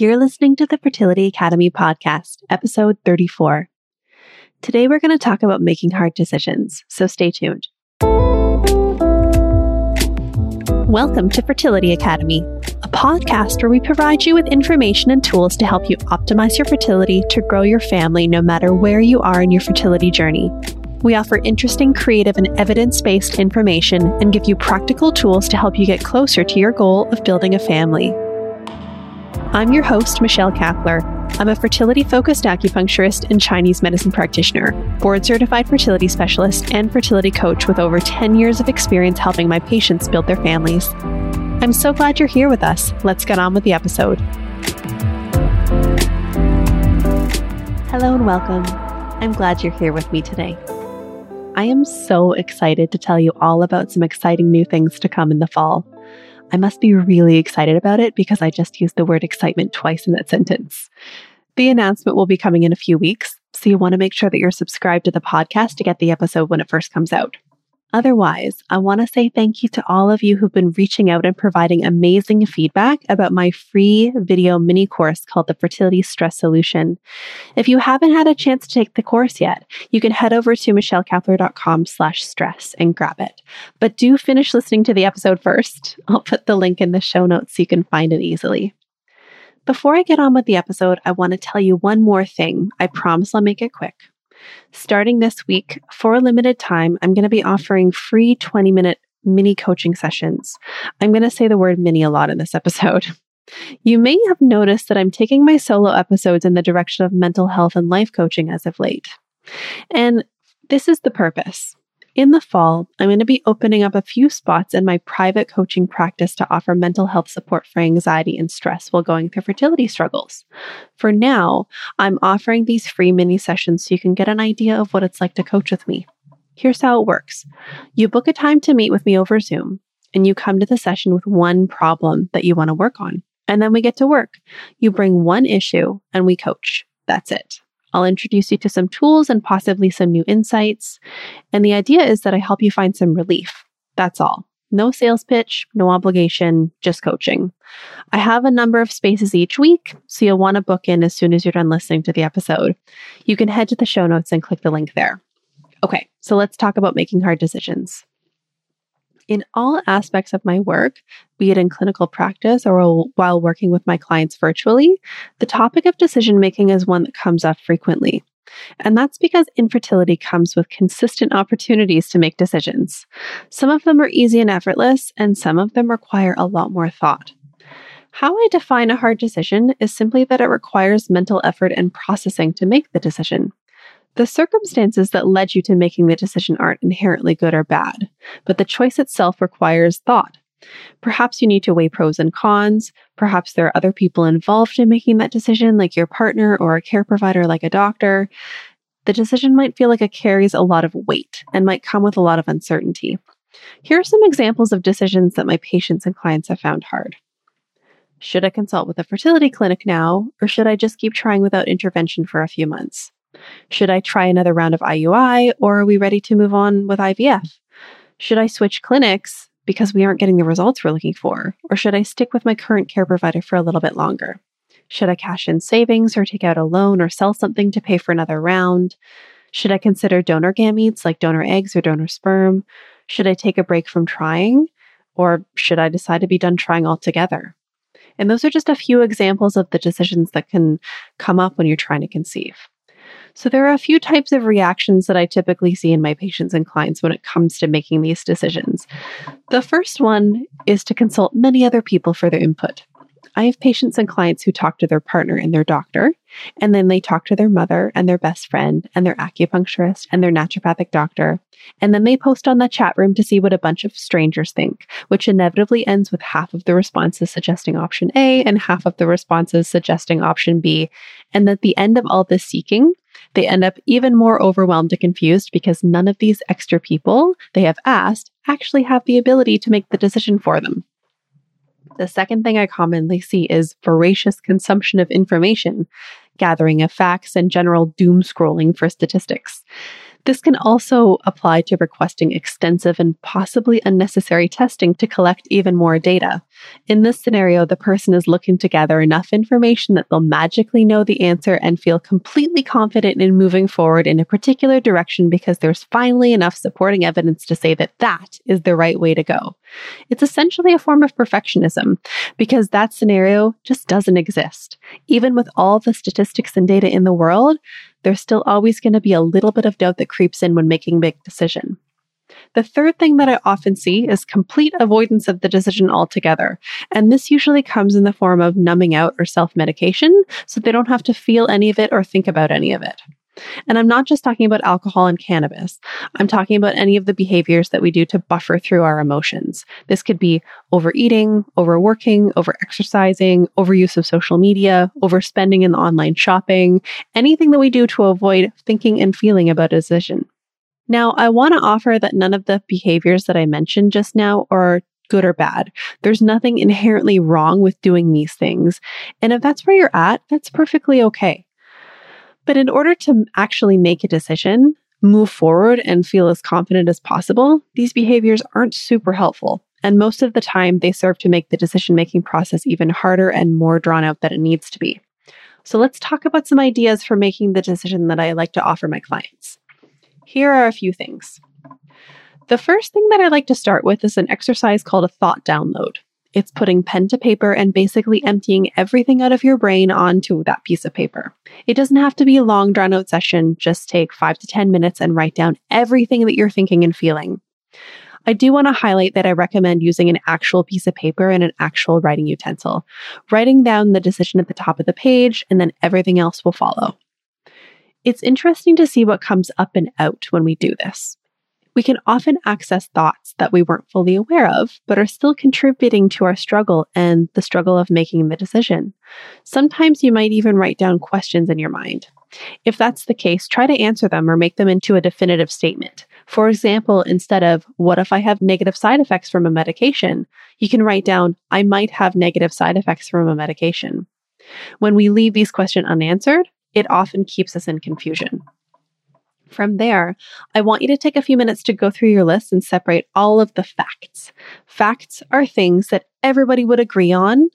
You're listening to the Fertility Academy podcast, episode 34. Today, we're going to talk about making hard decisions, so stay tuned. Welcome to Fertility Academy, a podcast where we provide you with information and tools to help you optimize your fertility to grow your family no matter where you are in your fertility journey. We offer interesting, creative, and evidence based information and give you practical tools to help you get closer to your goal of building a family. I'm your host, Michelle Kapler. I'm a fertility focused acupuncturist and Chinese medicine practitioner, board certified fertility specialist, and fertility coach with over 10 years of experience helping my patients build their families. I'm so glad you're here with us. Let's get on with the episode. Hello and welcome. I'm glad you're here with me today. I am so excited to tell you all about some exciting new things to come in the fall. I must be really excited about it because I just used the word excitement twice in that sentence. The announcement will be coming in a few weeks, so you want to make sure that you're subscribed to the podcast to get the episode when it first comes out. Otherwise, I want to say thank you to all of you who've been reaching out and providing amazing feedback about my free video mini course called the Fertility Stress Solution. If you haven't had a chance to take the course yet, you can head over to michellekapler.com slash stress and grab it. But do finish listening to the episode first. I'll put the link in the show notes so you can find it easily. Before I get on with the episode, I want to tell you one more thing. I promise I'll make it quick. Starting this week, for a limited time, I'm going to be offering free 20 minute mini coaching sessions. I'm going to say the word mini a lot in this episode. You may have noticed that I'm taking my solo episodes in the direction of mental health and life coaching as of late. And this is the purpose. In the fall, I'm going to be opening up a few spots in my private coaching practice to offer mental health support for anxiety and stress while going through fertility struggles. For now, I'm offering these free mini sessions so you can get an idea of what it's like to coach with me. Here's how it works you book a time to meet with me over Zoom, and you come to the session with one problem that you want to work on. And then we get to work. You bring one issue and we coach. That's it. I'll introduce you to some tools and possibly some new insights. And the idea is that I help you find some relief. That's all. No sales pitch, no obligation, just coaching. I have a number of spaces each week, so you'll want to book in as soon as you're done listening to the episode. You can head to the show notes and click the link there. Okay, so let's talk about making hard decisions. In all aspects of my work, be it in clinical practice or while working with my clients virtually, the topic of decision making is one that comes up frequently. And that's because infertility comes with consistent opportunities to make decisions. Some of them are easy and effortless, and some of them require a lot more thought. How I define a hard decision is simply that it requires mental effort and processing to make the decision. The circumstances that led you to making the decision aren't inherently good or bad, but the choice itself requires thought. Perhaps you need to weigh pros and cons. Perhaps there are other people involved in making that decision, like your partner or a care provider, like a doctor. The decision might feel like it carries a lot of weight and might come with a lot of uncertainty. Here are some examples of decisions that my patients and clients have found hard. Should I consult with a fertility clinic now, or should I just keep trying without intervention for a few months? Should I try another round of IUI or are we ready to move on with IVF? Should I switch clinics because we aren't getting the results we're looking for? Or should I stick with my current care provider for a little bit longer? Should I cash in savings or take out a loan or sell something to pay for another round? Should I consider donor gametes like donor eggs or donor sperm? Should I take a break from trying? Or should I decide to be done trying altogether? And those are just a few examples of the decisions that can come up when you're trying to conceive. So, there are a few types of reactions that I typically see in my patients and clients when it comes to making these decisions. The first one is to consult many other people for their input. I have patients and clients who talk to their partner and their doctor, and then they talk to their mother and their best friend and their acupuncturist and their naturopathic doctor. And then they post on the chat room to see what a bunch of strangers think, which inevitably ends with half of the responses suggesting option A and half of the responses suggesting option B. And at the end of all this seeking, they end up even more overwhelmed and confused because none of these extra people they have asked actually have the ability to make the decision for them. The second thing I commonly see is voracious consumption of information, gathering of facts, and general doom scrolling for statistics. This can also apply to requesting extensive and possibly unnecessary testing to collect even more data. In this scenario, the person is looking to gather enough information that they'll magically know the answer and feel completely confident in moving forward in a particular direction because there's finally enough supporting evidence to say that that is the right way to go. It's essentially a form of perfectionism because that scenario just doesn't exist. Even with all the statistics and data in the world, there's still always going to be a little bit of doubt that creeps in when making big decision. The third thing that I often see is complete avoidance of the decision altogether. And this usually comes in the form of numbing out or self medication so they don't have to feel any of it or think about any of it. And I'm not just talking about alcohol and cannabis. I'm talking about any of the behaviors that we do to buffer through our emotions. This could be overeating, overworking, overexercising, overuse of social media, overspending in online shopping, anything that we do to avoid thinking and feeling about a decision. Now, I want to offer that none of the behaviors that I mentioned just now are good or bad. There's nothing inherently wrong with doing these things. And if that's where you're at, that's perfectly okay. But in order to actually make a decision, move forward, and feel as confident as possible, these behaviors aren't super helpful. And most of the time, they serve to make the decision making process even harder and more drawn out than it needs to be. So let's talk about some ideas for making the decision that I like to offer my clients. Here are a few things. The first thing that I like to start with is an exercise called a thought download. It's putting pen to paper and basically emptying everything out of your brain onto that piece of paper. It doesn't have to be a long, drawn out session. Just take five to 10 minutes and write down everything that you're thinking and feeling. I do want to highlight that I recommend using an actual piece of paper and an actual writing utensil, writing down the decision at the top of the page, and then everything else will follow. It's interesting to see what comes up and out when we do this we can often access thoughts that we weren't fully aware of, but are still contributing to our struggle and the struggle of making the decision. Sometimes you might even write down questions in your mind. If that's the case, try to answer them or make them into a definitive statement. For example, instead of, what if I have negative side effects from a medication? You can write down, I might have negative side effects from a medication. When we leave these questions unanswered, it often keeps us in confusion. From there, I want you to take a few minutes to go through your list and separate all of the facts. Facts are things that everybody would agree on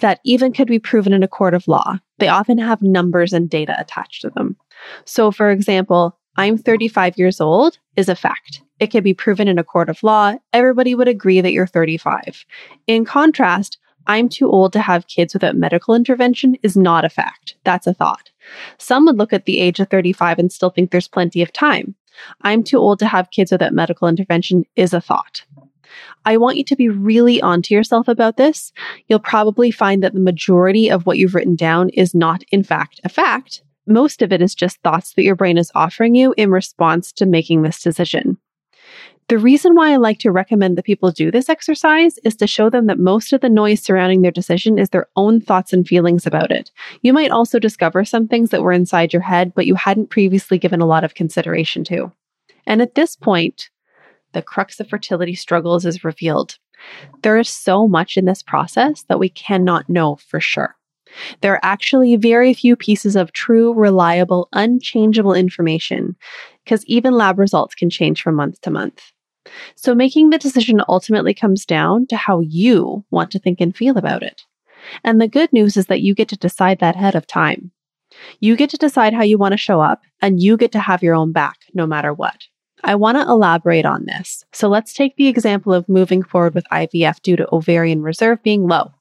that even could be proven in a court of law. They often have numbers and data attached to them. So, for example, I'm 35 years old is a fact. It can be proven in a court of law. Everybody would agree that you're 35. In contrast, I'm too old to have kids without medical intervention is not a fact. That's a thought. Some would look at the age of 35 and still think there's plenty of time. I'm too old to have kids without medical intervention is a thought. I want you to be really onto yourself about this. You'll probably find that the majority of what you've written down is not, in fact, a fact. Most of it is just thoughts that your brain is offering you in response to making this decision. The reason why I like to recommend that people do this exercise is to show them that most of the noise surrounding their decision is their own thoughts and feelings about it. You might also discover some things that were inside your head, but you hadn't previously given a lot of consideration to. And at this point, the crux of fertility struggles is revealed. There is so much in this process that we cannot know for sure. There are actually very few pieces of true, reliable, unchangeable information because even lab results can change from month to month. So making the decision ultimately comes down to how you want to think and feel about it. And the good news is that you get to decide that ahead of time. You get to decide how you want to show up, and you get to have your own back no matter what. I want to elaborate on this. So let's take the example of moving forward with IVF due to ovarian reserve being low.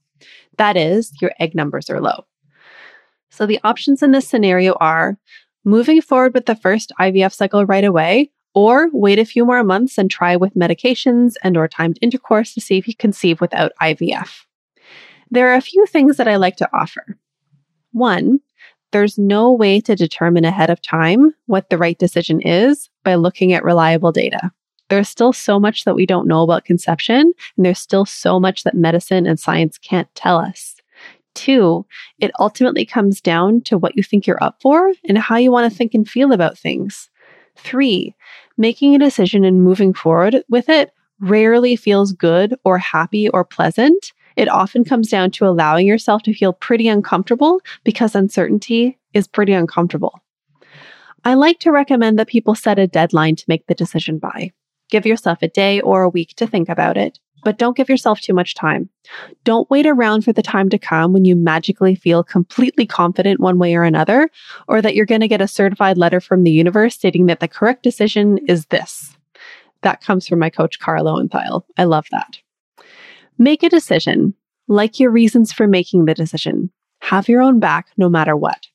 That is, your egg numbers are low. So the options in this scenario are moving forward with the first IVF cycle right away or wait a few more months and try with medications and or timed intercourse to see if you conceive without IVF. There are a few things that I like to offer. One, there's no way to determine ahead of time what the right decision is by looking at reliable data. There's still so much that we don't know about conception, and there's still so much that medicine and science can't tell us. Two, it ultimately comes down to what you think you're up for and how you want to think and feel about things. Three, making a decision and moving forward with it rarely feels good or happy or pleasant. It often comes down to allowing yourself to feel pretty uncomfortable because uncertainty is pretty uncomfortable. I like to recommend that people set a deadline to make the decision by. Give yourself a day or a week to think about it, but don't give yourself too much time. Don't wait around for the time to come when you magically feel completely confident one way or another, or that you're going to get a certified letter from the universe stating that the correct decision is this. That comes from my coach, Kara Loewentheil. I love that. Make a decision, like your reasons for making the decision. Have your own back no matter what.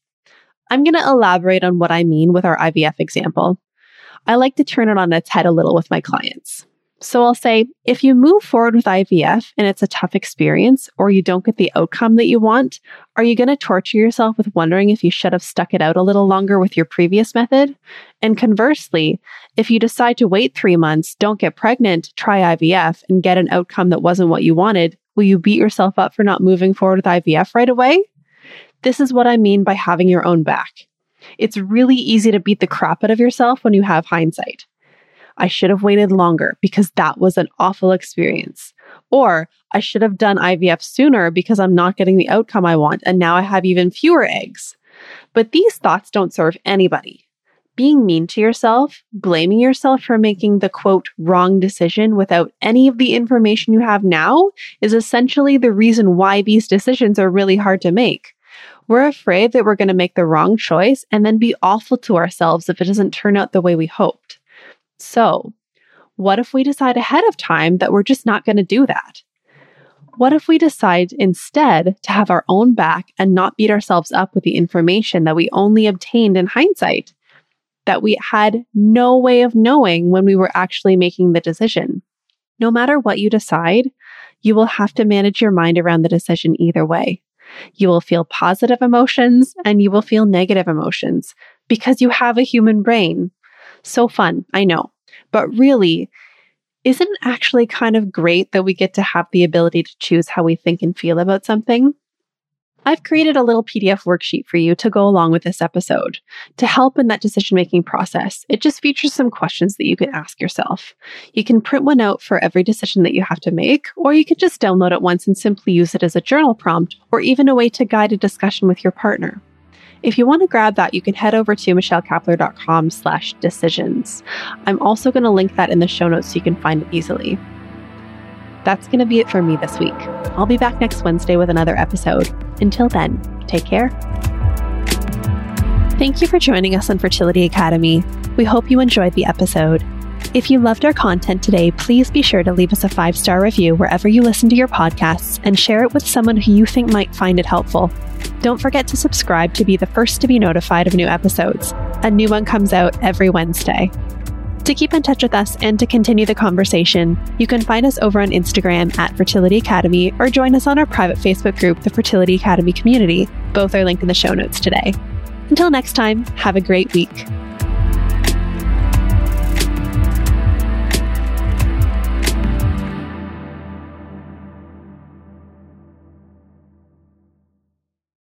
I'm going to elaborate on what I mean with our IVF example. I like to turn it on its head a little with my clients. So I'll say, if you move forward with IVF and it's a tough experience or you don't get the outcome that you want, are you going to torture yourself with wondering if you should have stuck it out a little longer with your previous method? And conversely, if you decide to wait three months, don't get pregnant, try IVF and get an outcome that wasn't what you wanted, will you beat yourself up for not moving forward with IVF right away? This is what I mean by having your own back. It's really easy to beat the crap out of yourself when you have hindsight. I should have waited longer because that was an awful experience. Or I should have done IVF sooner because I'm not getting the outcome I want and now I have even fewer eggs. But these thoughts don't serve anybody. Being mean to yourself, blaming yourself for making the quote wrong decision without any of the information you have now is essentially the reason why these decisions are really hard to make. We're afraid that we're going to make the wrong choice and then be awful to ourselves if it doesn't turn out the way we hoped. So, what if we decide ahead of time that we're just not going to do that? What if we decide instead to have our own back and not beat ourselves up with the information that we only obtained in hindsight, that we had no way of knowing when we were actually making the decision? No matter what you decide, you will have to manage your mind around the decision either way. You will feel positive emotions and you will feel negative emotions because you have a human brain so fun, I know. But really, isn't it actually kind of great that we get to have the ability to choose how we think and feel about something? I've created a little PDF worksheet for you to go along with this episode to help in that decision making process. It just features some questions that you can ask yourself. You can print one out for every decision that you have to make, or you can just download it once and simply use it as a journal prompt or even a way to guide a discussion with your partner. If you want to grab that, you can head over to michellekapler.com slash decisions. I'm also going to link that in the show notes so you can find it easily. That's going to be it for me this week. I'll be back next Wednesday with another episode. Until then, take care. Thank you for joining us on Fertility Academy. We hope you enjoyed the episode. If you loved our content today, please be sure to leave us a five star review wherever you listen to your podcasts and share it with someone who you think might find it helpful. Don't forget to subscribe to be the first to be notified of new episodes. A new one comes out every Wednesday. To keep in touch with us and to continue the conversation, you can find us over on Instagram at Fertility Academy or join us on our private Facebook group, the Fertility Academy Community. Both are linked in the show notes today. Until next time, have a great week.